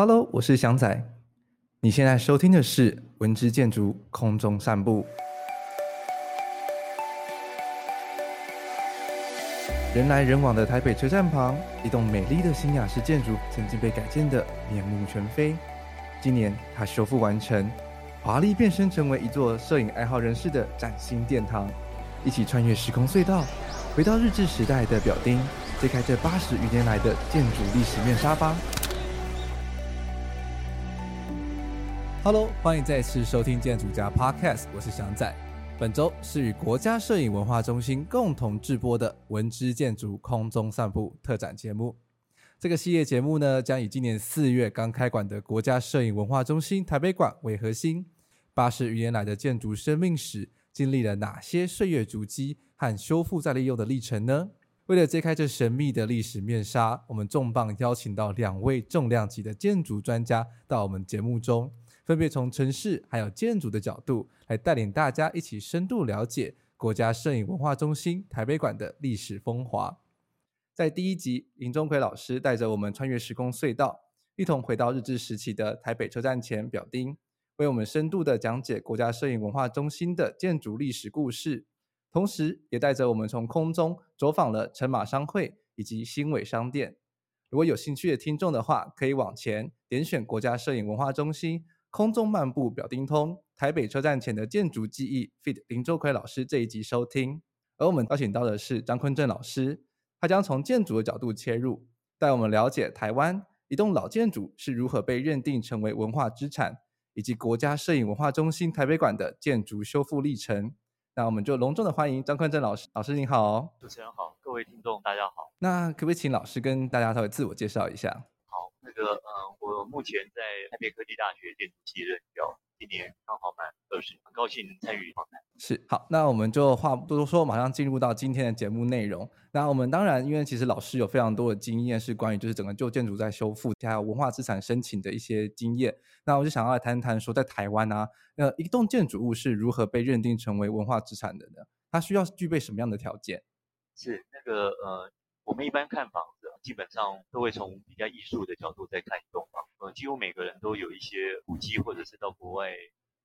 Hello，我是祥仔。你现在收听的是《文之建筑空中散步》。人来人往的台北车站旁，一栋美丽的新雅式建筑曾经被改建得面目全非。今年，它修复完成，华丽变身成为一座摄影爱好人士的崭新殿堂。一起穿越时空隧道，回到日治时代的表丁，揭开这八十余年来的建筑历史面纱吧。Hello，欢迎再次收听建筑家 Podcast，我是翔仔。本周是与国家摄影文化中心共同制播的《文之建筑空中散步》特展节目。这个系列节目呢，将以今年四月刚开馆的国家摄影文化中心台北馆为核心，八十余年来的建筑生命史，经历了哪些岁月足迹和修复再利用的历程呢？为了揭开这神秘的历史面纱，我们重磅邀请到两位重量级的建筑专家到我们节目中。分别从城市还有建筑的角度来带领大家一起深度了解国家摄影文化中心台北馆的历史风华。在第一集，林钟奎老师带着我们穿越时空隧道，一同回到日治时期的台北车站前表丁，为我们深度的讲解国家摄影文化中心的建筑历史故事，同时也带着我们从空中走访了陈马商会以及新伟商店。如果有兴趣的听众的话，可以往前点选国家摄影文化中心。空中漫步表丁通，台北车站前的建筑记忆，feat. 林周奎老师这一集收听。而我们邀请到的是张坤正老师，他将从建筑的角度切入，带我们了解台湾一栋老建筑是如何被认定成为文化资产，以及国家摄影文化中心台北馆的建筑修复历程。那我们就隆重的欢迎张坤正老师，老师您好。主持人好，各位听众大家好。那可不可以请老师跟大家稍微自我介绍一下？那个，嗯，我目前在台北科技大学建筑系任教，今年刚好满二十，很高兴参与访谈。是，好，那我们就话不多说，马上进入到今天的节目内容。那我们当然，因为其实老师有非常多的经验，是关于就是整个旧建筑在修复，还有文化资产申请的一些经验。那我就想要来谈谈说，在台湾啊，呃，一栋建筑物是如何被认定成为文化资产的呢？它需要具备什么样的条件？是那个，呃，我们一般看房。基本上都会从比较艺术的角度在看一栋房，呃，几乎每个人都有一些古迹或者是到国外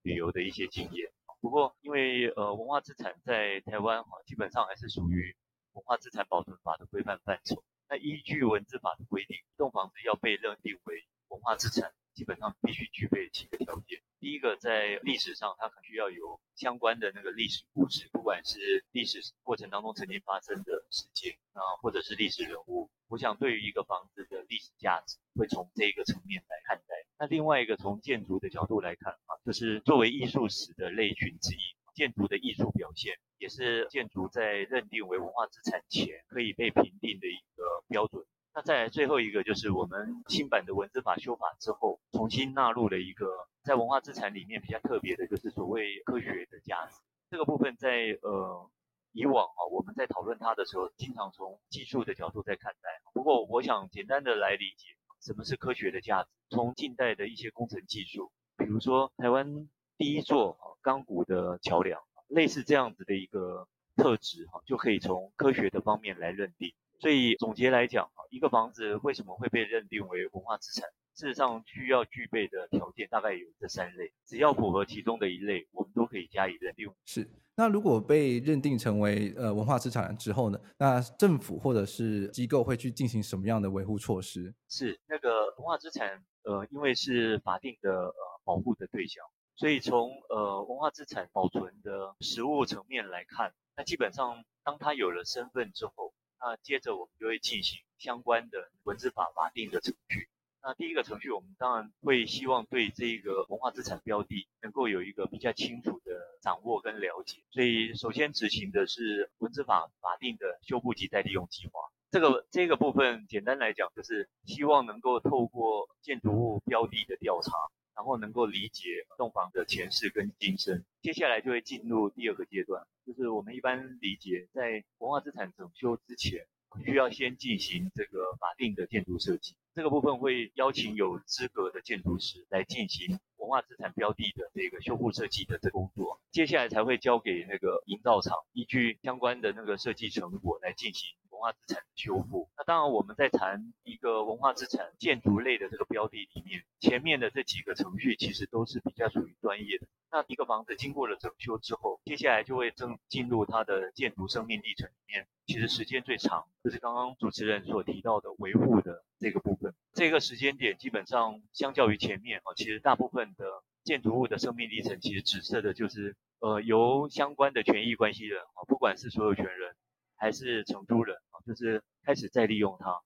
旅游的一些经验。不过，因为呃文化资产在台湾哈，基本上还是属于文化资产保存法的规范范畴。那依据文字法的规定，一栋房子要被认定为文化资产，基本上必须具备几个条件。第一个，在历史上它可能需要有相关的那个历史故事，不管是历史过程当中曾经发生的事件啊，或者是历史人物。我想，对于一个房子的历史价值，会从这个层面来看待。那另外一个，从建筑的角度来看啊，就是作为艺术史的类群之一，建筑的艺术表现，也是建筑在认定为文化资产前可以被评定的一个标准。那再来最后一个，就是我们新版的文字法修法之后，重新纳入了一个在文化资产里面比较特别的，就是所谓科学的价值。这个部分在呃。以往啊，我们在讨论它的时候，经常从技术的角度在看待。不过，我想简单的来理解什么是科学的价值。从近代的一些工程技术，比如说台湾第一座钢骨的桥梁，类似这样子的一个特质哈，就可以从科学的方面来认定。所以总结来讲，一个房子为什么会被认定为文化资产？事实上需要具备的条件大概有这三类，只要符合其中的一类，我们都可以加以认定。是。那如果被认定成为呃文化资产之后呢？那政府或者是机构会去进行什么样的维护措施？是那个文化资产，呃，因为是法定的呃保护的对象，所以从呃文化资产保存的实物层面来看，那基本上当它有了身份之后，那接着我们就会进行相关的文资法法定的程序。那第一个程序，我们当然会希望对这个文化资产标的能够有一个比较清楚的掌握跟了解，所以首先执行的是文资法法定的修复及再利用计划。这个这个部分简单来讲，就是希望能够透过建筑物标的的调查，然后能够理解洞房的前世跟今生。接下来就会进入第二个阶段，就是我们一般理解在文化资产整修之前，需要先进行这个法定的建筑设计。这个部分会邀请有资格的建筑师来进行文化资产标的的这个修复设计的这工作，接下来才会交给那个营造厂，依据相关的那个设计成果来进行文化资产的修复。那当然，我们在谈一个文化资产建筑类的这个标的里面，前面的这几个程序其实都是比较属于专业的。那一个房子经过了整修之后，接下来就会正进入它的建筑生命历程里面，其实时间最长，就是刚刚主持人所提到的维护的这个部分。这个时间点基本上相较于前面啊，其实大部分的建筑物的生命历程，其实指涉的就是呃由相关的权益关系人啊，不管是所有权人还是承租人，就是开始再利用它。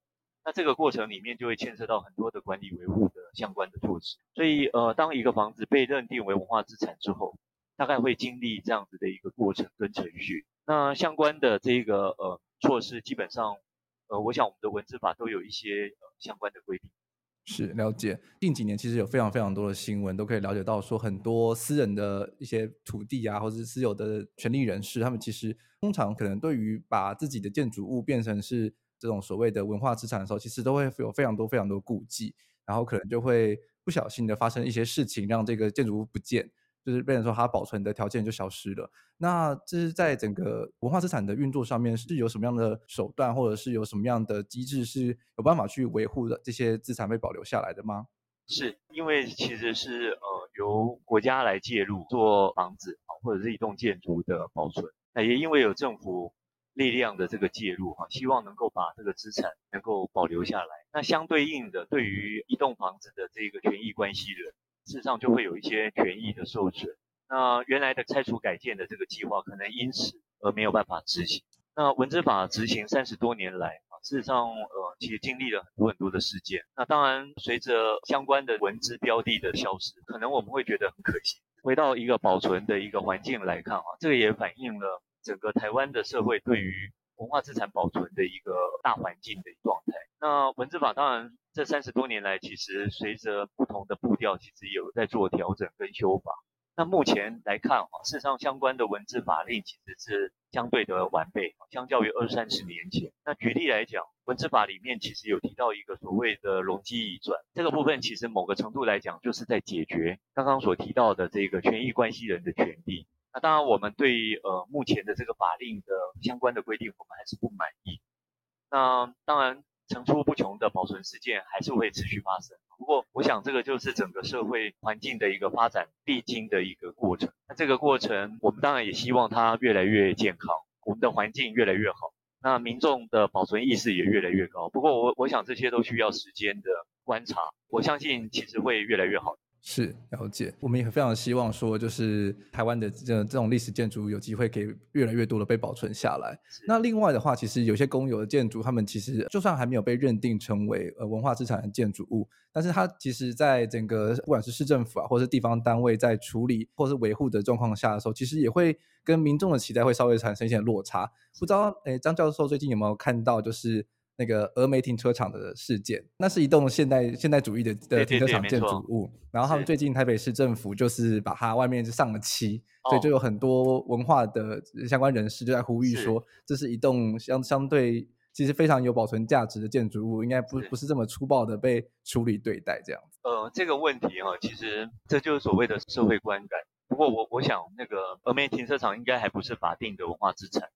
那这个过程里面就会牵涉到很多的管理维护的相关的措施。所以呃，当一个房子被认定为文化资产之后，大概会经历这样子的一个过程跟程序。那相关的这个呃措施，基本上呃，我想我们的文字法都有一些呃相关的规定。是了解，近几年其实有非常非常多的新闻，都可以了解到说很多私人的一些土地啊，或者是私有的权利人士，他们其实通常可能对于把自己的建筑物变成是这种所谓的文化资产的时候，其实都会有非常多非常多顾忌，然后可能就会不小心的发生一些事情，让这个建筑物不见。就是变成说它保存的条件就消失了。那这是在整个文化资产的运作上面是有什么样的手段，或者是有什么样的机制是有办法去维护的这些资产被保留下来的吗？是因为其实是呃由国家来介入做房子啊或者是一栋建筑的保存，那也因为有政府力量的这个介入哈，希望能够把这个资产能够保留下来。那相对应的，对于一栋房子的这个权益关系人。事实上就会有一些权益的受损，那原来的拆除改建的这个计划可能因此而没有办法执行。那文资法执行三十多年来啊，事实上呃其实经历了很多很多的事件。那当然随着相关的文资标的的消失，可能我们会觉得很可惜。回到一个保存的一个环境来看啊，这个也反映了整个台湾的社会对于文化资产保存的一个大环境的状态。那文资法当然。这三十多年来，其实随着不同的步调，其实有在做调整跟修法。那目前来看，哈，事实上相关的文字法令其实是相对的完备，相较于二三十年前。那举例来讲，文字法里面其实有提到一个所谓的容积移转，这个部分其实某个程度来讲，就是在解决刚刚所提到的这个权益关系人的权利。那当然，我们对呃目前的这个法令的相关的规定，我们还是不满意。那当然。层出不穷的保存事件还是会持续发生，不过我想这个就是整个社会环境的一个发展必经的一个过程。那这个过程，我们当然也希望它越来越健康，我们的环境越来越好，那民众的保存意识也越来越高。不过我我想这些都需要时间的观察，我相信其实会越来越好。是了解，我们也非常希望说，就是台湾的这这种历史建筑有机会可以越来越多的被保存下来。那另外的话，其实有些公有的建筑，他们其实就算还没有被认定成为呃文化资产的建筑物，但是它其实在整个不管是市政府啊，或是地方单位在处理或是维护的状况下的时候，其实也会跟民众的期待会稍微产生一些落差。不知道诶，张教授最近有没有看到就是？那个峨眉停车场的事件，那是一栋现代现代主义的的停车场建筑物。然后他们最近台北市政府就是把它外面就上了漆，所以就有很多文化的相关人士就在呼吁说，这是一栋相相对其实非常有保存价值的建筑物，应该不不是这么粗暴的被处理对待这样子。呃，这个问题哈，其实这就是所谓的社会观感。不过我我想那个峨眉停车场应该还不是法定的文化资产。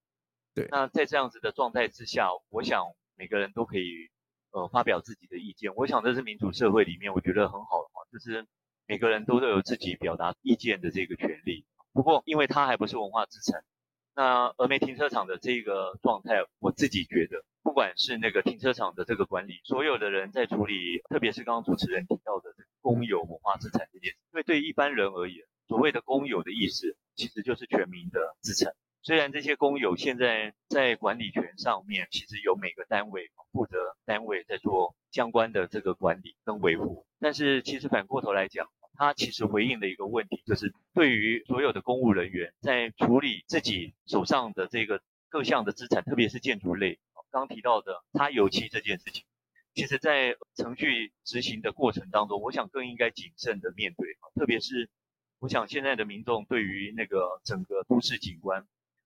对。那在这样子的状态之下，我想。每个人都可以呃发表自己的意见，我想这是民主社会里面我觉得很好的话，就是每个人都都有自己表达意见的这个权利。不过因为它还不是文化资产，那峨眉停车场的这个状态，我自己觉得，不管是那个停车场的这个管理，所有的人在处理，特别是刚刚主持人提到的这个公有文化资产这件事，因为对一般人而言，所谓的公有的意思，其实就是全民的资产。虽然这些工友现在在管理权上面，其实有每个单位负责单位在做相关的这个管理跟维护，但是其实反过头来讲，它其实回应的一个问题，就是对于所有的公务人员在处理自己手上的这个各项的资产，特别是建筑类，刚提到的擦油漆这件事情，其实在程序执行的过程当中，我想更应该谨慎的面对，特别是我想现在的民众对于那个整个都市景观。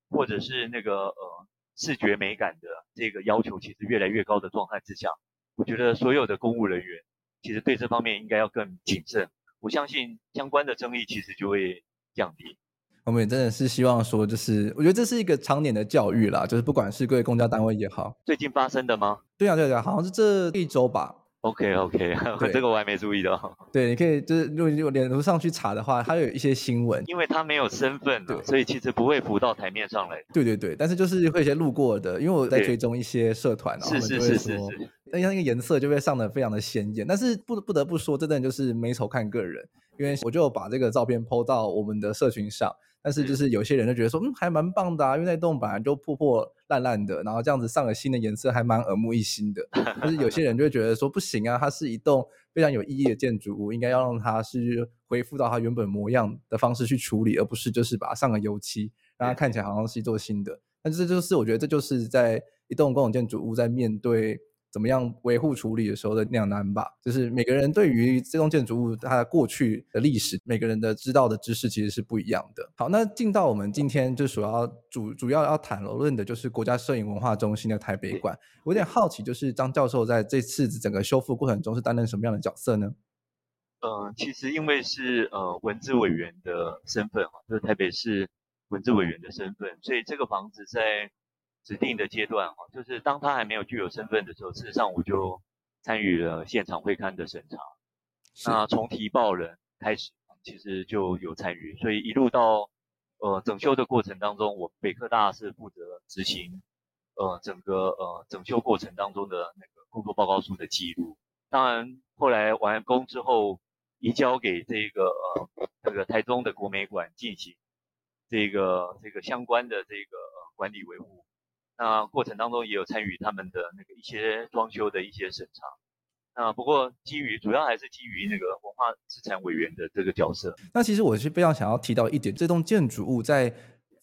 或者是那个呃视觉美感的这个要求其实越来越高的状态之下，我觉得所有的公务人员其实对这方面应该要更谨慎。我相信相关的争议其实就会降低。我们也真的是希望说，就是我觉得这是一个常年的教育啦，就是不管是各位公交单位也好，最近发生的吗？对啊，对啊，好像是这一周吧。OK OK，这个我还没注意到。对，你可以就是如果你脸书上去查的话，它有一些新闻，因为它没有身份，对，所以其实不会浮到台面上来。对对对，但是就是会一些路过的，因为我在追踪一些社团，是是是是是，那像那个颜色就会上的非常的鲜艳。但是不不得不说，真的就是美丑看个人，因为我就把这个照片 po 到我们的社群上。但是就是有些人就觉得说，嗯，还蛮棒的啊，因为那栋本来就破破烂烂的，然后这样子上了新的颜色，还蛮耳目一新的。但是有些人就会觉得说，不行啊，它是一栋非常有意义的建筑物，应该要让它是恢复到它原本模样的方式去处理，而不是就是把它上了油漆，让它看起来好像是一座新的。但这就是我觉得这就是在一栋公共建筑物在面对。怎么样维护处理的时候的两难吧，就是每个人对于这栋建筑物它过去的历史，每个人的知道的知识其实是不一样的。好，那进到我们今天就主要主主要要谈论的就是国家摄影文化中心的台北馆。我有点好奇，就是张教授在这次整个修复过程中是担任什么样的角色呢？呃，其实因为是呃文字委员的身份，就是台北市文字委员的身份，所以这个房子在。指定的阶段哈，就是当他还没有具有身份的时候，事实上我就参与了现场会刊的审查。那从提报人开始，其实就有参与，所以一路到呃整修的过程当中，我北科大是负责执行呃整个呃整修过程当中的那个工作报告书的记录。当然后来完工之后，移交给这个呃这个台中的国美馆进行这个这个相关的这个管理维护。那过程当中也有参与他们的那个一些装修的一些审查。那不过基于主要还是基于那个文化资产委员的这个角色。那其实我是非常想要提到一点，这栋建筑物在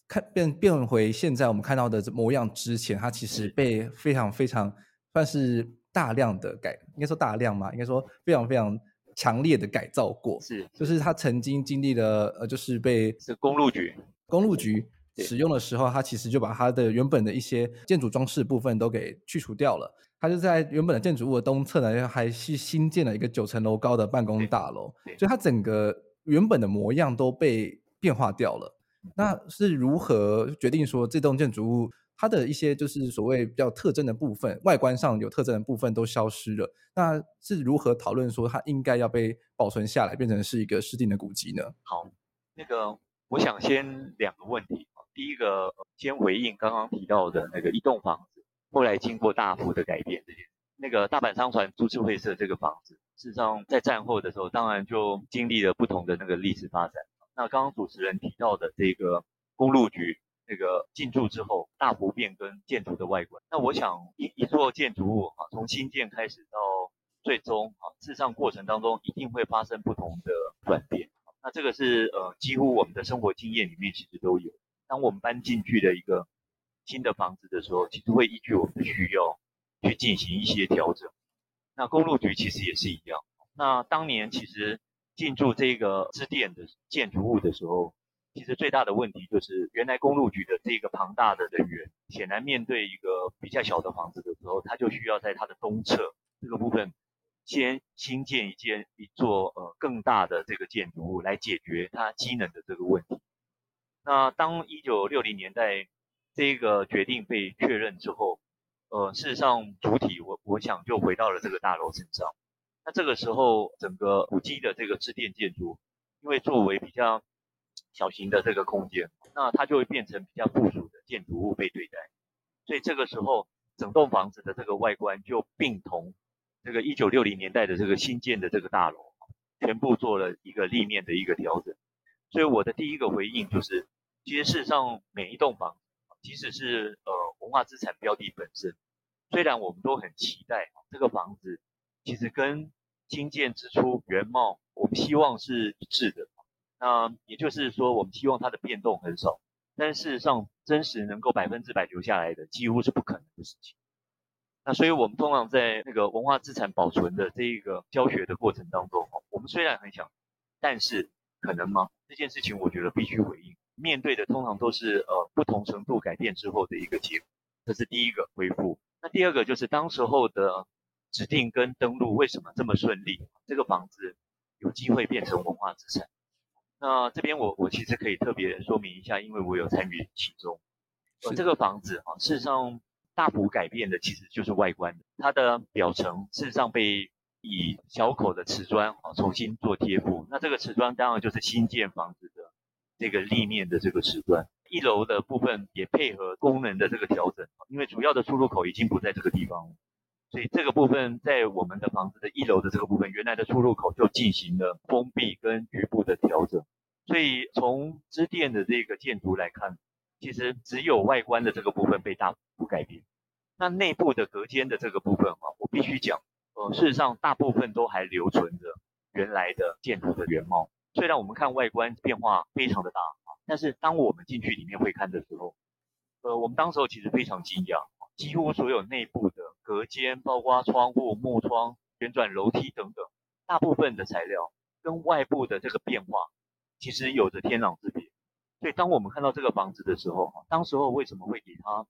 看变变回现在我们看到的模样之前，它其实被非常非常算是大量的改，应该说大量嘛，应该说非常非常强烈的改造过。是，就是它曾经经历了呃，就是被是公路局，公路局。使用的时候，它其实就把它的原本的一些建筑装饰部分都给去除掉了。它就在原本的建筑物的东侧呢，还是新建了一个九层楼高的办公大楼，所以它整个原本的模样都被变化掉了。那是如何决定说这栋建筑物它的一些就是所谓比较特征的部分，外观上有特征的部分都消失了？那是如何讨论说它应该要被保存下来，变成是一个市定的古迹呢？好，那个我想先两个问题。第一个，先回应刚刚提到的那个一栋房子，后来经过大幅的改变这件。那个大阪商船株式会社这个房子，事实上在战后的时候，当然就经历了不同的那个历史发展。那刚刚主持人提到的这个公路局那个进驻之后，大幅变更建筑的外观。那我想一一座建筑物啊，从新建开始到最终啊，事实上过程当中一定会发生不同的转变。那这个是呃，几乎我们的生活经验里面其实都有。当我们搬进去的一个新的房子的时候，其实会依据我们的需要去进行一些调整。那公路局其实也是一样。那当年其实进驻这个支店的建筑物的时候，其实最大的问题就是，原来公路局的这个庞大的人员，显然面对一个比较小的房子的时候，他就需要在它的东侧这个部分先新建一间一座呃更大的这个建筑物，来解决它机能的这个问题。那当一九六零年代这个决定被确认之后，呃，事实上主体我我想就回到了这个大楼身上。那这个时候，整个古迹的这个支店建筑，因为作为比较小型的这个空间，那它就会变成比较附属的建筑物被对待。所以这个时候，整栋房子的这个外观就并同这个一九六零年代的这个新建的这个大楼，全部做了一个立面的一个调整。所以我的第一个回应就是。其实事实上，每一栋房，即使是呃文化资产标的本身，虽然我们都很期待这个房子，其实跟兴建之初原貌，我们希望是一致的。那也就是说，我们希望它的变动很少。但事实上，真实能够百分之百留下来的，几乎是不可能的事情。那所以我们通常在那个文化资产保存的这一个教学的过程当中，我们虽然很想，但是可能吗？这件事情，我觉得必须回应。面对的通常都是呃不同程度改变之后的一个结果，这是第一个恢复。那第二个就是当时候的指定跟登录为什么这么顺利？这个房子有机会变成文化资产。那这边我我其实可以特别说明一下，因为我有参与其中。呃，这个房子啊，事实上大幅改变的其实就是外观，它的表层事实上被以小口的瓷砖啊重新做贴附。那这个瓷砖当然就是新建房子的这个立面的这个时段。一楼的部分也配合功能的这个调整，因为主要的出入口已经不在这个地方了。所以这个部分在我们的房子的一楼的这个部分，原来的出入口就进行了封闭跟局部的调整。所以从支店的这个建筑来看，其实只有外观的这个部分被大幅改变。那内部的隔间的这个部分啊，我必须讲，呃，事实上大部分都还留存着原来的建筑的原貌。虽然我们看外观变化非常的大啊，但是当我们进去里面会看的时候，呃，我们当时候其实非常惊讶。几乎所有内部的隔间，包括窗户、木窗、旋转楼梯等等，大部分的材料跟外部的这个变化，其实有着天壤之别。所以，当我们看到这个房子的时候，当时候为什么会给它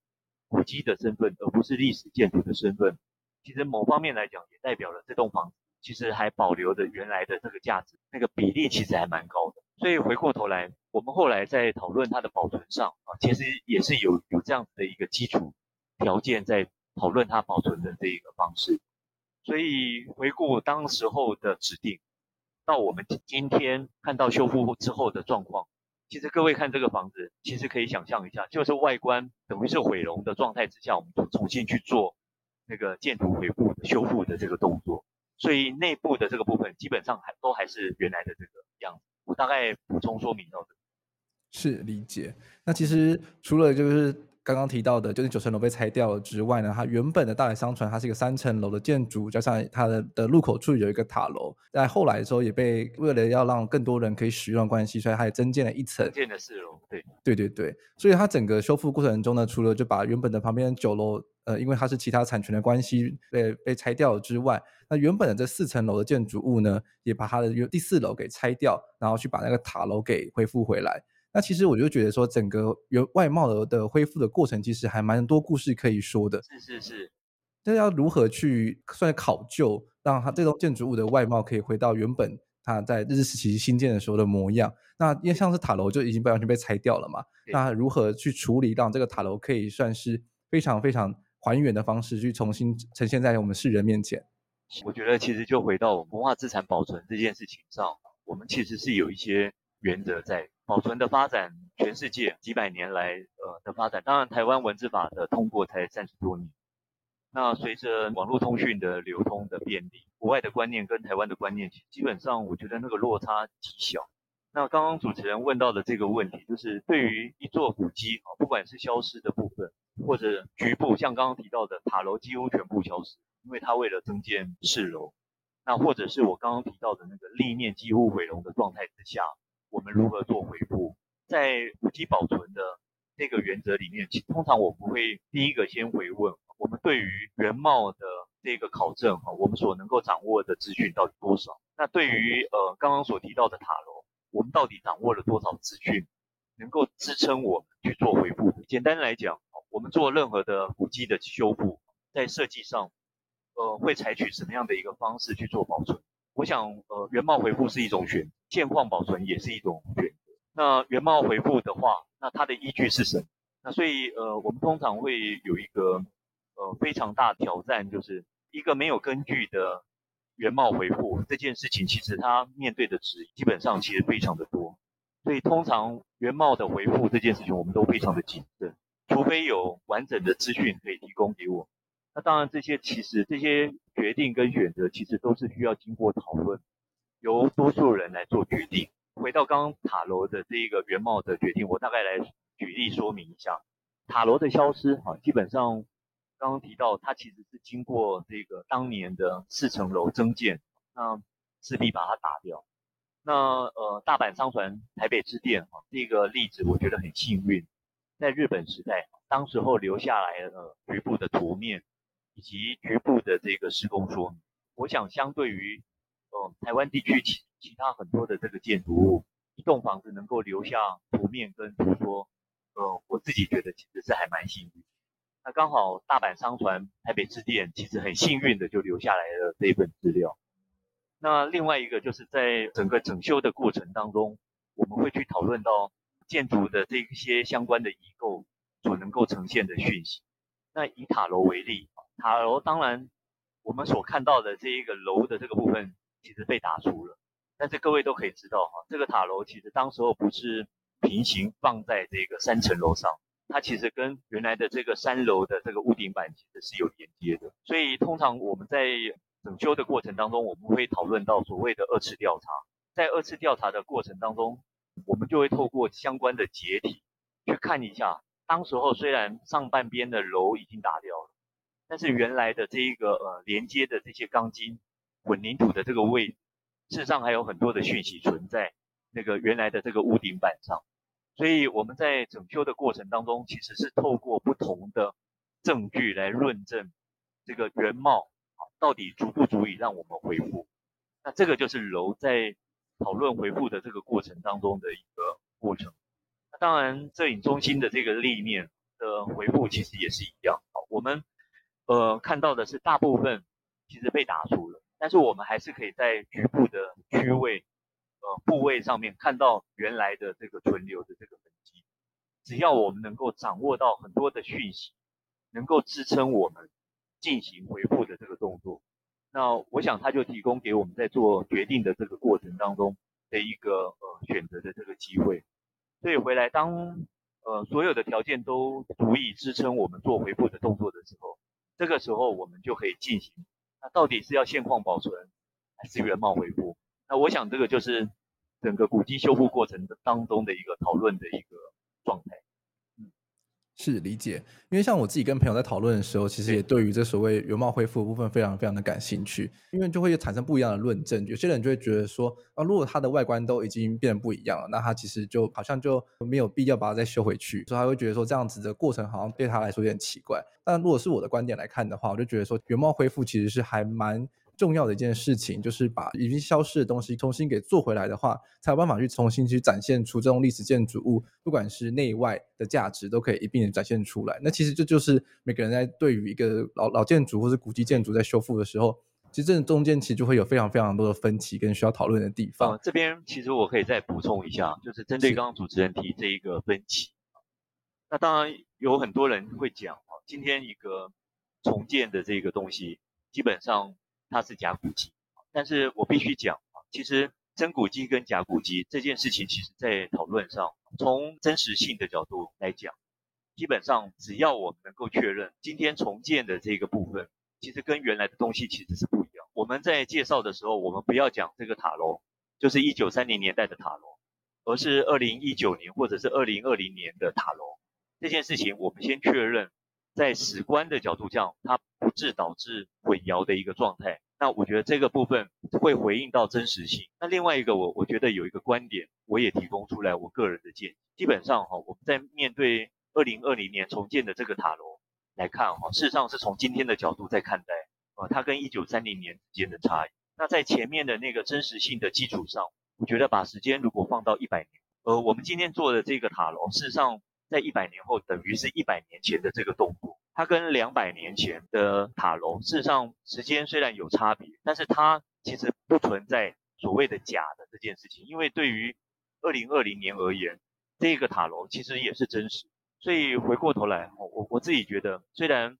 古迹的身份，而不是历史建筑的身份？其实某方面来讲，也代表了这栋房子其实还保留着原来的这个价值，那个比例其实还蛮高的。所以回过头来，我们后来在讨论它的保存上啊，其实也是有有这样子的一个基础。条件在讨论它保存的这一个方式，所以回顾当时候的指定，到我们今天看到修复之后的状况，其实各位看这个房子，其实可以想象一下，就是外观等于是毁容的状态之下，我们重新去做那个建筑恢复的修复的这个动作，所以内部的这个部分基本上还都还是原来的这个样子。我大概补充说明哦。是理解。那其实除了就是。刚刚提到的，就是九层楼被拆掉了之外呢，它原本的大来商船，它是一个三层楼的建筑，加上它的的入口处有一个塔楼，在后来的时候也被为了要让更多人可以使用的关系，所以它也增建了一层，建了四楼，对，对对对，所以它整个修复过程中呢，除了就把原本的旁边九楼，呃，因为它是其他产权的关系被被拆掉了之外，那原本的这四层楼的建筑物呢，也把它的第四楼给拆掉，然后去把那个塔楼给恢复回来。那其实我就觉得说，整个原外貌的的恢复的过程，其实还蛮多故事可以说的。是是是，那要如何去算考究，让它这栋建筑物的外貌可以回到原本它在日治时期新建的时候的模样？那因为像是塔楼就已经被完全被拆掉了嘛，那如何去处理，让这个塔楼可以算是非常非常还原的方式，去重新呈现在我们世人面前？我觉得其实就回到文化资产保存这件事情上，我们其实是有一些原则在。保存的发展，全世界几百年来呃的发展，当然台湾文字法的通过才三十多年。那随着网络通讯的流通的便利，国外的观念跟台湾的观念，基本上我觉得那个落差极小。那刚刚主持人问到的这个问题，就是对于一座古迹啊，不管是消失的部分，或者局部，像刚刚提到的塔楼几乎全部消失，因为它为了增建四楼，那或者是我刚刚提到的那个立面几乎毁容的状态之下。我们如何做回复？在古迹保存的这个原则里面，通常我们会第一个先回问：我们对于原貌的这个考证，哈，我们所能够掌握的资讯到底多少？那对于呃刚刚所提到的塔楼，我们到底掌握了多少资讯，能够支撑我们去做回复？简单来讲，我们做任何的古迹的修复，在设计上，呃，会采取什么样的一个方式去做保存？我想，呃，原貌回复是一种选择，现况保存也是一种选择。那原貌回复的话，那它的依据是什么？那所以，呃，我们通常会有一个，呃，非常大挑战，就是一个没有根据的原貌回复这件事情，其实它面对的质疑基本上其实非常的多。所以，通常原貌的回复这件事情，我们都非常的谨慎，除非有完整的资讯可以提供给我。那当然，这些其实这些决定跟选择，其实都是需要经过讨论，由多数人来做决定。回到刚刚塔楼的这一个原貌的决定，我大概来举例说明一下。塔楼的消失，哈，基本上刚刚提到，它其实是经过这个当年的四层楼增建，那势必把它打掉。那呃，大阪商船台北支店，哈，这个例子我觉得很幸运，在日本时代，当时候留下来了局部的图面。以及局部的这个施工说明，我想相对于呃台湾地区其其他很多的这个建筑物，一栋房子能够留下图面跟图说，呃，我自己觉得其实是还蛮幸运。那刚好大阪商船台北支店其实很幸运的就留下来了这一份资料。那另外一个就是在整个整修的过程当中，我们会去讨论到建筑的这一些相关的遗构所能够呈现的讯息。那以塔楼为例，塔楼当然我们所看到的这一个楼的这个部分其实被打除了，但是各位都可以知道哈，这个塔楼其实当时候不是平行放在这个三层楼上，它其实跟原来的这个三楼的这个屋顶板其实是有连接的。所以通常我们在整修的过程当中，我们会讨论到所谓的二次调查。在二次调查的过程当中，我们就会透过相关的解体去看一下，当时候虽然上半边的楼已经打掉了，但是原来的这一个呃连接的这些钢筋混凝土的这个位置，事实上还有很多的讯息存在那个原来的这个屋顶板上。所以我们在整修的过程当中，其实是透过不同的证据来论证这个原貌到底足不足以让我们恢复。那这个就是楼在。讨论恢复的这个过程当中的一个过程，那当然，摄影中心的这个立面的恢复其实也是一样。我们呃看到的是大部分其实被打除了，但是我们还是可以在局部的区位呃部位上面看到原来的这个存留的这个痕迹。只要我们能够掌握到很多的讯息，能够支撑我们进行回复的这个动作。那我想，他就提供给我们在做决定的这个过程当中的一个呃选择的这个机会。所以回来，当呃所有的条件都足以支撑我们做回复的动作的时候，这个时候我们就可以进行。那到底是要现况保存，还是原貌恢复？那我想，这个就是整个古迹修复过程当中的一个讨论的一个。是理解，因为像我自己跟朋友在讨论的时候，其实也对于这所谓原貌恢复的部分非常非常的感兴趣，因为就会产生不一样的论证。有些人就会觉得说，啊，如果它的外观都已经变得不一样了，那它其实就好像就没有必要把它再修回去，所以他会觉得说这样子的过程好像对他来说有点奇怪。但如果是我的观点来看的话，我就觉得说原貌恢复其实是还蛮。重要的一件事情就是把已经消失的东西重新给做回来的话，才有办法去重新去展现出这种历史建筑物，不管是内外的价值都可以一并的展现出来。那其实这就是每个人在对于一个老老建筑或是古迹建筑在修复的时候，其实这中间其实就会有非常非常多的分歧跟需要讨论的地方。嗯，这边其实我可以再补充一下，就是针对刚刚主持人提这一个分歧。那当然有很多人会讲啊，今天一个重建的这个东西，基本上。它是假古迹，但是我必须讲啊，其实真古迹跟假古迹这件事情，其实在讨论上，从真实性的角度来讲，基本上只要我们能够确认今天重建的这个部分，其实跟原来的东西其实是不一样。我们在介绍的时候，我们不要讲这个塔楼就是一九三零年代的塔楼，而是二零一九年或者是二零二零年的塔楼。这件事情我们先确认，在史观的角度上，它不致导致混淆的一个状态。那我觉得这个部分会回应到真实性。那另外一个，我我觉得有一个观点，我也提供出来我个人的建议。基本上哈，我们在面对二零二零年重建的这个塔楼来看哈，事实上是从今天的角度在看待啊，它跟一九三零年之间的差异。那在前面的那个真实性的基础上，我觉得把时间如果放到一百年，呃，我们今天做的这个塔楼，事实上在一百年后等于是一百年前的这个动作。它跟两百年前的塔楼，事实上时间虽然有差别，但是它其实不存在所谓的假的这件事情。因为对于二零二零年而言，这个塔楼其实也是真实。所以回过头来，我我自己觉得，虽然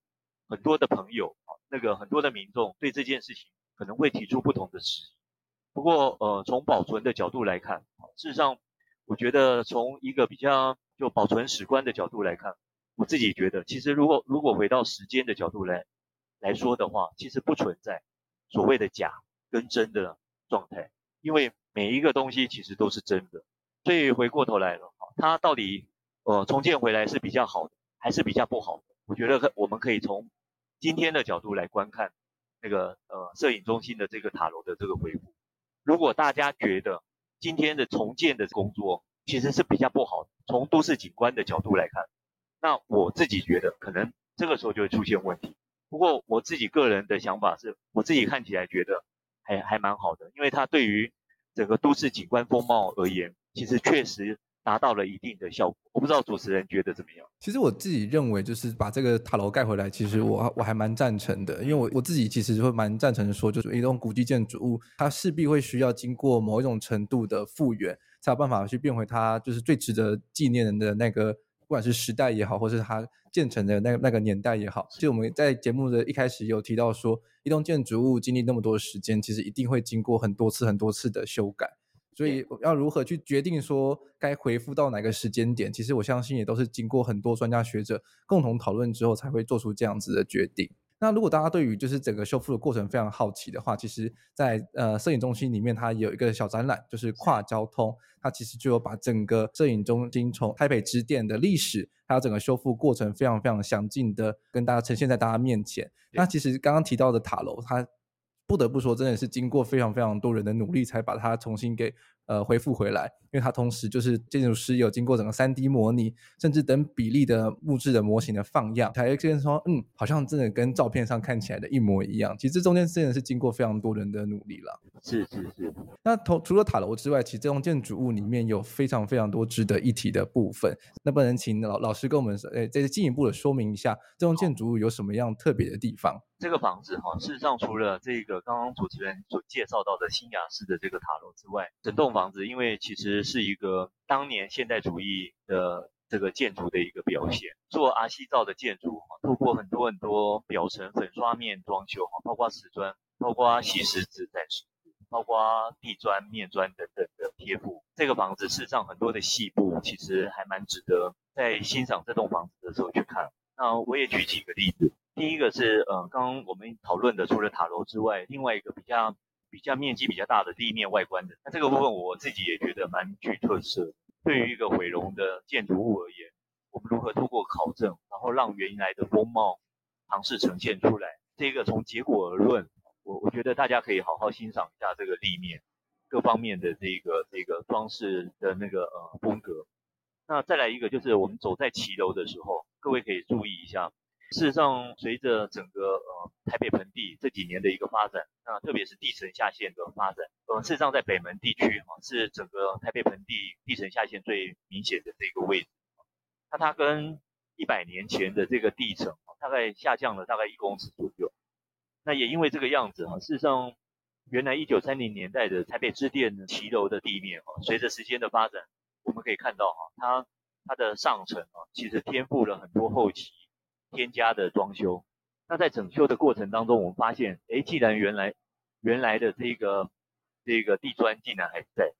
很多的朋友，那个很多的民众对这件事情可能会提出不同的质疑，不过呃，从保存的角度来看，事实上我觉得从一个比较就保存史观的角度来看。我自己觉得，其实如果如果回到时间的角度来来说的话，其实不存在所谓的假跟真的状态，因为每一个东西其实都是真的。所以回过头来了，它到底呃重建回来是比较好的，还是比较不好的？我觉得可我们可以从今天的角度来观看那个呃摄影中心的这个塔楼的这个恢复。如果大家觉得今天的重建的工作其实是比较不好的，从都市景观的角度来看。那我自己觉得，可能这个时候就会出现问题。不过我自己个人的想法是，我自己看起来觉得还还蛮好的，因为它对于整个都市景观风貌而言，其实确实达到了一定的效果。我不知道主持人觉得怎么样？其实我自己认为，就是把这个塔楼盖回来，其实我我还蛮赞成的，因为我我自己其实会蛮赞成说，就是一栋古迹建筑物，它势必会需要经过某一种程度的复原。才有办法去变回它就是最值得纪念的那个，不管是时代也好，或是它建成的那个那个年代也好。其实我们在节目的一开始有提到说，一栋建筑物经历那么多的时间，其实一定会经过很多次很多次的修改。所以要如何去决定说该回复到哪个时间点？其实我相信也都是经过很多专家学者共同讨论之后才会做出这样子的决定。那如果大家对于就是整个修复的过程非常好奇的话，其实在，在呃摄影中心里面，它有一个小展览，就是跨交通，它其实就有把整个摄影中心从台北支店的历史，还有整个修复过程，非常非常详尽的跟大家呈现在大家面前。那其实刚刚提到的塔楼，它不得不说，真的是经过非常非常多人的努力，才把它重新给呃恢复回来。因为它同时就是建筑师有经过整个三 D 模拟，甚至等比例的木质的模型的放样，才会跟说，嗯，好像真的跟照片上看起来的一模一样。其实这中间真的是经过非常多人的努力了。是是是。那同除了塔楼之外，其实这栋建筑物里面有非常非常多值得一提的部分。那不能请老老师跟我们诶再进一步的说明一下，这栋建筑物有什么样特别的地方？这个房子哈，事实上除了这个刚刚主持人所介绍到的新雅式的这个塔楼之外，整栋房子因为其实是一个当年现代主义的这个建筑的一个表现，做阿西造的建筑哈，透过很多很多表层粉刷面装修哈，包括瓷砖，包括细石子、胆石，包括地砖、面砖等等的贴布，这个房子事实上很多的细部其实还蛮值得在欣赏这栋房子的时候去看。那我也举几个例子。第一个是，呃，刚刚我们讨论的，除了塔楼之外，另外一个比较比较面积比较大的地面外观的，那这个部分我自己也觉得蛮具特色。对于一个毁容的建筑物而言，我们如何透过考证，然后让原来的风貌尝试呈现出来？这个从结果而论，我我觉得大家可以好好欣赏一下这个立面各方面的这个这个装饰的那个呃风格。那再来一个就是我们走在骑楼的时候，各位可以注意一下。事实上，随着整个呃台北盆地这几年的一个发展，那特别是地层下陷的发展，呃，事实上在北门地区哈是整个台北盆地地层下陷最明显的这个位置。那它跟一百年前的这个地层大概下降了大概一公尺左右。那也因为这个样子哈，事实上原来一九三零年代的台北之电骑楼的地面哈，随着时间的发展，我们可以看到哈，它它的上层啊其实添附了很多后期。添加的装修，那在整修的过程当中，我们发现，哎，既然原来原来的这个这个地砖竟然还在，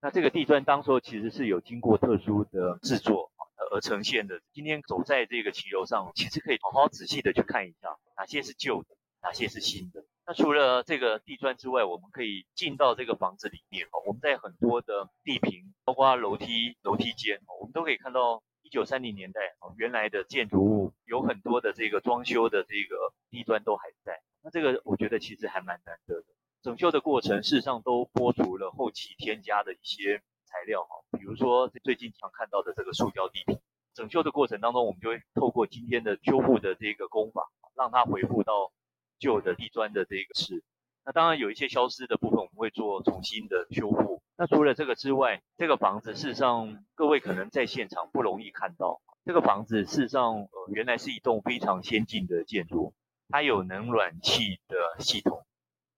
那这个地砖当初其实是有经过特殊的制作而呈现的。今天走在这个骑楼上，其实可以好好仔细的去看一下，哪些是旧的，哪些是新的。那除了这个地砖之外，我们可以进到这个房子里面哦，我们在很多的地坪，包括楼梯、楼梯间，我们都可以看到。一九三零年代哦，原来的建筑物有很多的这个装修的这个地砖都还在，那这个我觉得其实还蛮难得的。整修的过程事实上都剥除了后期添加的一些材料哈，比如说最近常看到的这个塑胶地坪。整修的过程当中，我们就会透过今天的修复的这个工法，让它恢复到旧的地砖的这个式。那当然有一些消失的部分，我们会做重新的修复。那除了这个之外，这个房子事实上各位可能在现场不容易看到。这个房子事实上呃原来是一栋非常先进的建筑，它有冷暖气的系统，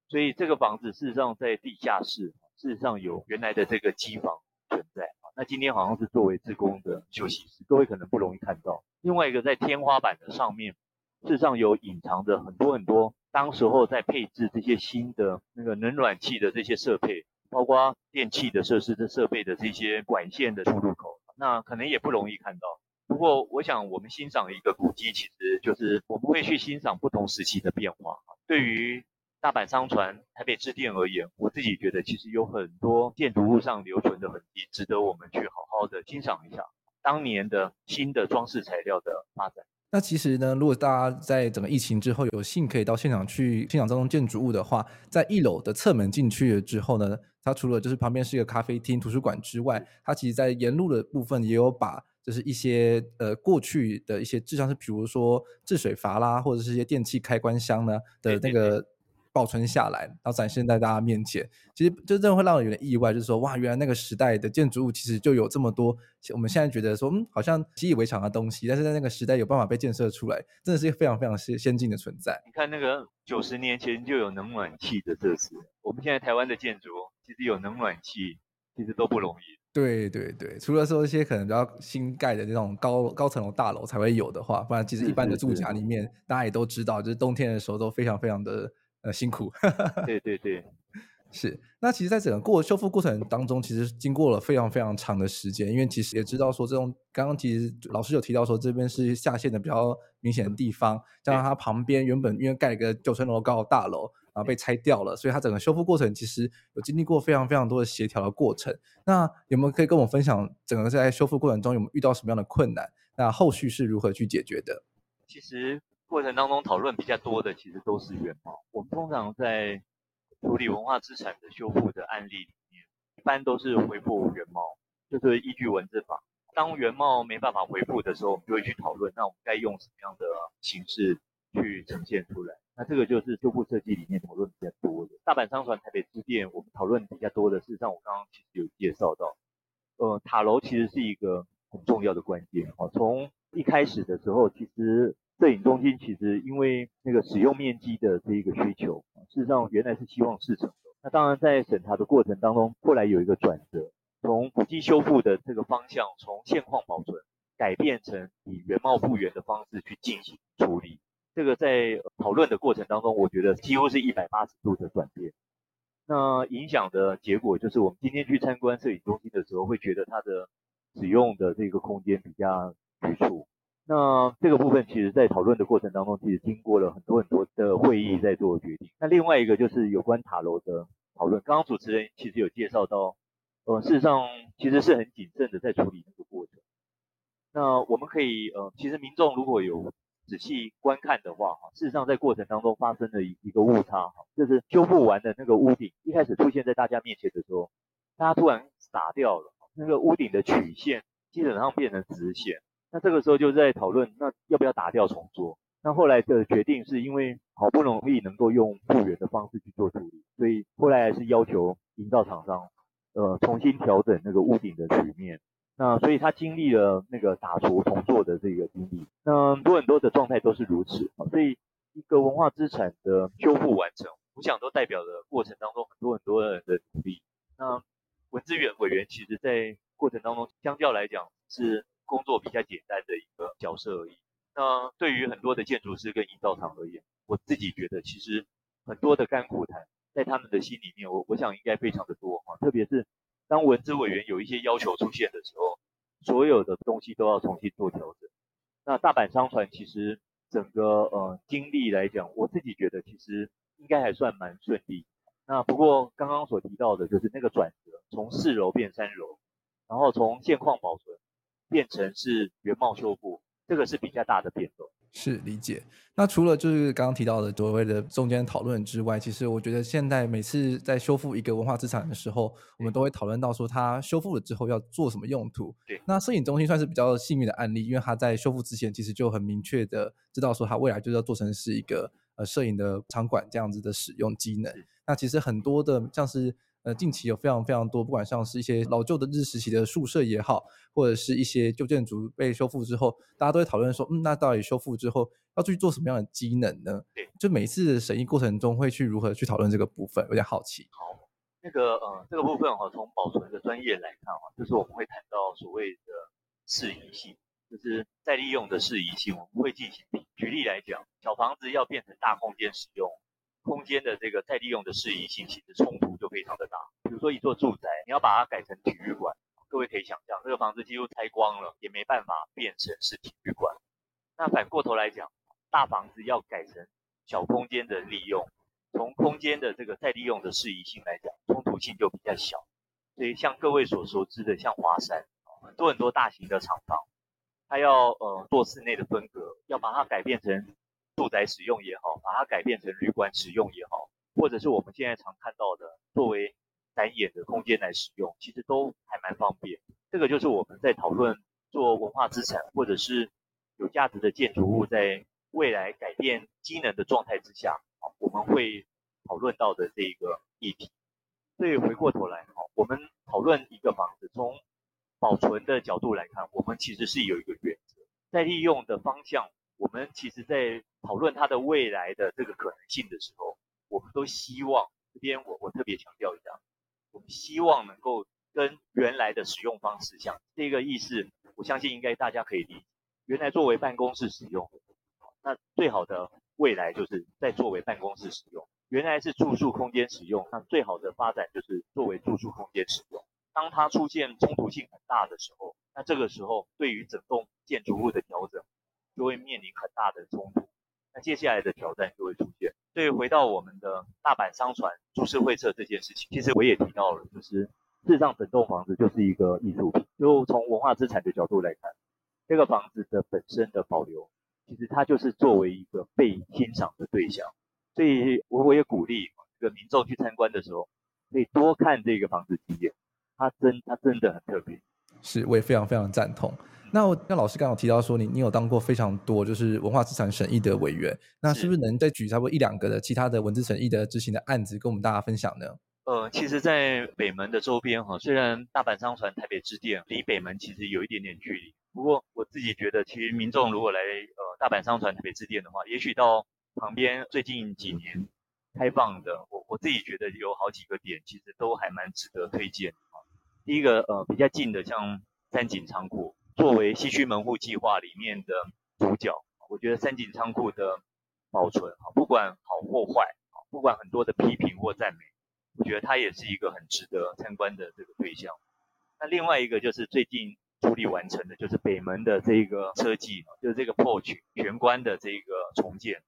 所以这个房子事实上在地下室，事实上有原来的这个机房存在。那今天好像是作为志工的休息室，各位可能不容易看到。另外一个在天花板的上面，事实上有隐藏着很多很多当时候在配置这些新的那个冷暖气的这些设备。包括电器的设施的设备的这些管线的出入口，那可能也不容易看到。不过，我想我们欣赏一个古迹，其实就是我们会去欣赏不同时期的变化。对于大阪商船、台北之电而言，我自己觉得其实有很多建筑物上留存的痕迹，值得我们去好好的欣赏一下当年的新的装饰材料的发展。那其实呢，如果大家在整个疫情之后有幸可以到现场去欣赏这栋建筑物的话，在一楼的侧门进去了之后呢，它除了就是旁边是一个咖啡厅、图书馆之外，它其实在沿路的部分也有把就是一些呃过去的一些，就像是比如说治水阀啦，或者是一些电器开关箱呢的那个。保存下来，然后展现在大家面前，其实就真正会让人有点意外，就是说，哇，原来那个时代的建筑物其实就有这么多，我们现在觉得说，嗯，好像习以为常的东西，但是在那个时代有办法被建设出来，真的是一个非常非常先先进的存在。你看那个九十年前就有冷暖气的设施，我们现在台湾的建筑其实有冷暖气，其实都不容易。对对对，除了说一些可能比较新盖的那种高高层楼大楼才会有的话，不然其实一般的住宅里面，大家也都知道，就是冬天的时候都非常非常的呃辛苦。对对对。是，那其实，在整个过修复过程当中，其实经过了非常非常长的时间，因为其实也知道说，这种刚刚其实老师有提到说，这边是下陷的比较明显的地方，加上它旁边原本因为盖了一个九层楼高的大楼，然后被拆掉了，所以它整个修复过程其实有经历过非常非常多的协调的过程。那有没有可以跟我们分享，整个在修复过程中有没有遇到什么样的困难？那后续是如何去解决的？其实过程当中讨论比较多的，其实都是原貌。我们通常在处理文化资产的修复的案例里面，一般都是回复原貌，就是依据文字法。当原貌没办法回复的时候，我们就会去讨论，那我们该用什么样的形式去呈现出来？那这个就是修复设计里面讨论比较多的。大阪商船、台北之电，我们讨论比较多的，事实上我刚刚其实有介绍到，呃，塔楼其实是一个很重要的关键。哦，从一开始的时候，其实。摄影中心其实因为那个使用面积的这一个需求，事实上原来是希望四层楼。那当然在审查的过程当中，后来有一个转折，从古迹修复的这个方向，从现况保存改变成以原貌复原的方式去进行处理。这个在讨论的过程当中，我觉得几乎是一百八十度的转变。那影响的结果就是，我们今天去参观摄影中心的时候，会觉得它的使用的这个空间比较局促。那这个部分其实，在讨论的过程当中，其实经过了很多很多的会议在做决定。那另外一个就是有关塔楼的讨论，刚刚主持人其实有介绍到，呃，事实上其实是很谨慎的在处理这个过程。那我们可以，呃，其实民众如果有仔细观看的话，哈，事实上在过程当中发生了一一个误差，哈，就是修复完的那个屋顶一开始出现在大家面前的时候，大家突然傻掉了，那个屋顶的曲线基本上变成直线。那这个时候就在讨论，那要不要打掉重做？那后来的决定是因为好不容易能够用复原的方式去做处理，所以后来还是要求营造厂商，呃，重新调整那个屋顶的曲面。那所以他经历了那个打除重做的这个经历。那很多很多的状态都是如此。所以一个文化资产的修复完成，我想都代表着过程当中很多很多人的努力。那文资委委员其实在过程当中，相较来讲是。工作比较简单的一个角色而已。那对于很多的建筑师跟营造厂而言，我自己觉得其实很多的甘苦谈在他们的心里面，我我想应该非常的多哈。特别是当文职委员有一些要求出现的时候，所有的东西都要重新做调整。那大阪商船其实整个呃经历来讲，我自己觉得其实应该还算蛮顺利。那不过刚刚所提到的就是那个转折，从四楼变三楼，然后从现况保存。变成是原貌修复，这个是比较大的变动。是理解。那除了就是刚刚提到的所谓的中间讨论之外，其实我觉得现在每次在修复一个文化资产的时候，我们都会讨论到说它修复了之后要做什么用途。对。那摄影中心算是比较幸运的案例，因为它在修复之前其实就很明确的知道说它未来就是要做成是一个呃摄影的场馆这样子的使用机能。那其实很多的像是。呃，近期有非常非常多，不管像是一些老旧的日时期的宿舍也好，或者是一些旧建筑被修复之后，大家都会讨论说，嗯，那到底修复之后要去做什么样的机能呢？对，就每一次审议过程中会去如何去讨论这个部分，有点好奇。好，那个呃，这个部分哈，从保存的专业来看哈，就是我们会谈到所谓的适宜性，就是再利用的适宜性，我们会进行。举例来讲，小房子要变成大空间使用。空间的这个再利用的适宜性，其实冲突就非常的大。比如说一座住宅，你要把它改成体育馆，各位可以想象，这个房子几乎拆光了，也没办法变成是体育馆。那反过头来讲，大房子要改成小空间的利用，从空间的这个再利用的适宜性来讲，冲突性就比较小。所以像各位所熟知的，像华山，很多很多大型的厂房，它要呃做室内的分隔，要把它改变成。住宅使用也好，把它改变成旅馆使用也好，或者是我们现在常看到的作为展演的空间来使用，其实都还蛮方便。这个就是我们在讨论做文化资产或者是有价值的建筑物在未来改变机能的状态之下，我们会讨论到的这一个议题。所以回过头来，哈，我们讨论一个房子，从保存的角度来看，我们其实是有一个原则，在利用的方向。我们其实，在讨论它的未来的这个可能性的时候，我们都希望这边我我特别强调一下，我们希望能够跟原来的使用方式像这个意思，我相信应该大家可以理解。原来作为办公室使用，那最好的未来就是再作为办公室使用。原来是住宿空间使用，那最好的发展就是作为住宿空间使用。当它出现冲突性很大的时候，那这个时候对于整栋建筑物的调整就会面临很大的冲突。那接下来的挑战就会出现。所以回到我们的大阪商船株式会社这件事情，其实我也提到了，就是事实上整栋房子就是一个艺术品。就从文化资产的角度来看，这个房子的本身的保留，其实它就是作为一个被欣赏的对象。所以，我我也鼓励这个民众去参观的时候，可以多看这个房子几眼，它真它真的很特别。是，我也非常非常赞同。那我那老师刚刚提到说你，你你有当过非常多就是文化资产审议的委员，那是不是能再举差不多一两个的其他的文字审议的执行的案子跟我们大家分享呢？呃，其实，在北门的周边哈，虽然大阪商船、台北支店离北门其实有一点点距离，不过我自己觉得，其实民众如果来呃大阪商船、台北支店的话，也许到旁边最近几年开放的，我我自己觉得有好几个点，其实都还蛮值得推荐。第一个呃比较近的，像三井仓库。作为西区门户计划里面的主角，我觉得三井仓库的保存啊，不管好或坏，不管很多的批评或赞美，我觉得它也是一个很值得参观的这个对象。那另外一个就是最近处理完成的，就是北门的这个车技，就是这个 porch 玄关的这个重建。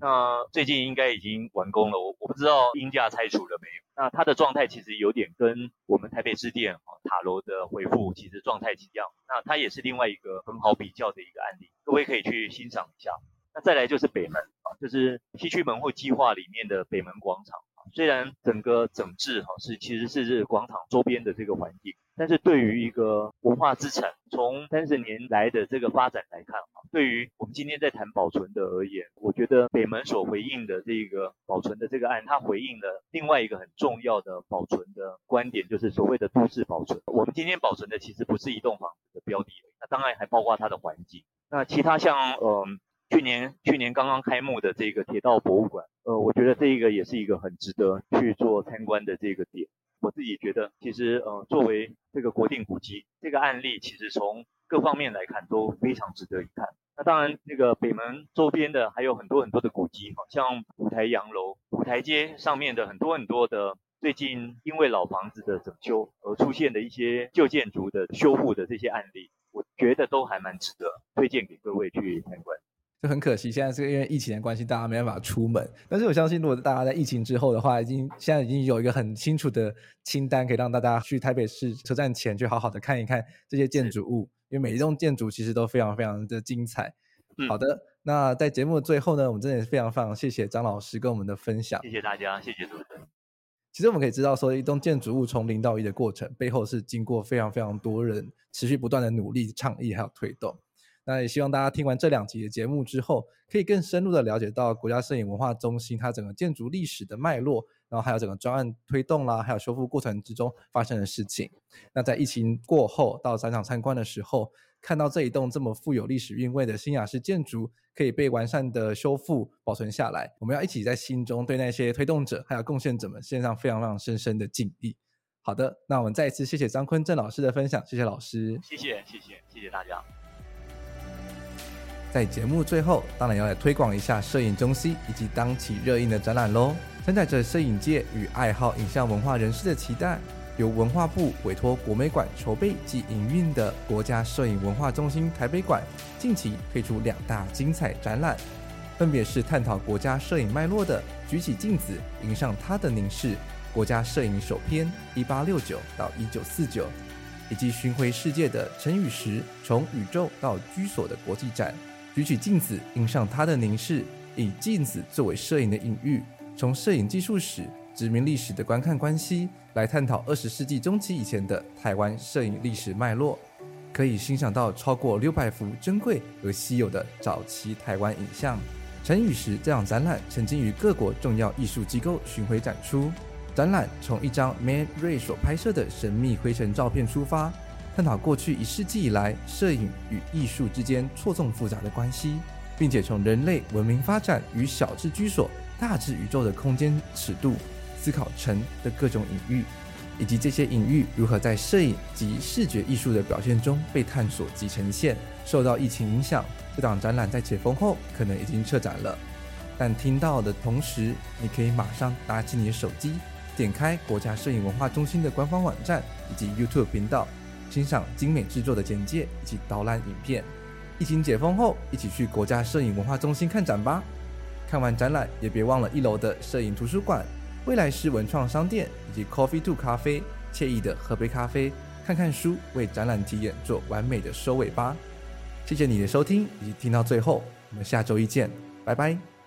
那最近应该已经完工了，我我不知道鹰架拆除了没有。那它的状态其实有点跟我们台北市电塔楼的回复其实状态一样。那它也是另外一个很好比较的一个案例，各位可以去欣赏一下。那再来就是北门啊，就是西区门户计划里面的北门广场。虽然整个整治哈是其实是是广场周边的这个环境，但是对于一个文化资产，从三十年来的这个发展来看哈，对于我们今天在谈保存的而言，我觉得北门所回应的这个保存的这个案，它回应了另外一个很重要的保存的观点，就是所谓的都市保存。我们今天保存的其实不是一栋房子的标的，那当然还包括它的环境。那其他像嗯。去年去年刚刚开幕的这个铁道博物馆，呃，我觉得这一个也是一个很值得去做参观的这个点。我自己觉得，其实呃，作为这个国定古迹，这个案例其实从各方面来看都非常值得一看。那当然，那个北门周边的还有很多很多的古迹，好像五台洋楼、五台街上面的很多很多的，最近因为老房子的整修而出现的一些旧建筑的修复的这些案例，我觉得都还蛮值得推荐给各位去参观。就很可惜，现在是因为疫情的关系，大家没办法出门。但是我相信，如果大家在疫情之后的话，已经现在已经有一个很清楚的清单，可以让大家去台北市车站前去好好的看一看这些建筑物，因为每一栋建筑其实都非常非常的精彩。嗯、好的，那在节目的最后呢，我们真的是非常非常谢谢张老师跟我们的分享。谢谢大家，谢谢主持人。其实我们可以知道，说一栋建筑物从零到一的过程，背后是经过非常非常多人持续不断的努力、倡议还有推动。那也希望大家听完这两集的节目之后，可以更深入的了解到国家摄影文化中心它整个建筑历史的脉络，然后还有整个专案推动啦，还有修复过程之中发生的事情。那在疫情过后到展场参观的时候，看到这一栋这么富有历史韵味的新雅式建筑可以被完善的修复保存下来，我们要一起在心中对那些推动者还有贡献者们献上非常非常深深的敬意。好的，那我们再一次谢谢张坤正老师的分享，谢谢老师，谢谢谢谢谢谢大家。在节目最后，当然要来推广一下摄影中心以及当期热映的展览喽。承载着摄影界与爱好影像文化人士的期待，由文化部委托国美馆筹备及营运的国家摄影文化中心台北馆，近期推出两大精彩展览，分别是探讨国家摄影脉络的《举起镜子，迎上他的凝视》国家摄影首篇（一八六九到一九四九），以及巡回世界的陈宇时从宇宙到居所的国际展。举起镜子，迎上他的凝视，以镜子作为摄影的隐喻，从摄影技术史、殖民历史的观看关系来探讨二十世纪中期以前的台湾摄影历史脉络，可以欣赏到超过六百幅珍贵而稀有的早期台湾影像。陈宇时这场展览曾经与各国重要艺术机构巡回展出，展览从一张 Man Ray 所拍摄的神秘灰尘照片出发。探讨过去一世纪以来摄影与艺术之间错综复杂的关系，并且从人类文明发展与小至居所、大至宇宙的空间尺度思考城的各种隐喻。以及这些隐喻如何在摄影及视觉艺术的表现中被探索及呈现。受到疫情影响，这档展览在解封后可能已经撤展了。但听到的同时，你可以马上拿起你的手机，点开国家摄影文化中心的官方网站以及 YouTube 频道，欣赏精美制作的简介以及导览影片。疫情解封后，一起去国家摄影文化中心看展吧！看完展览，也别忘了一楼的摄影图书馆、未来式文创商店以及 Coffee to 咖啡，惬意的喝杯咖啡，看看书，为展览体验做完美的收尾吧！谢谢你的收听以及听到最后，我们下周一见，拜拜。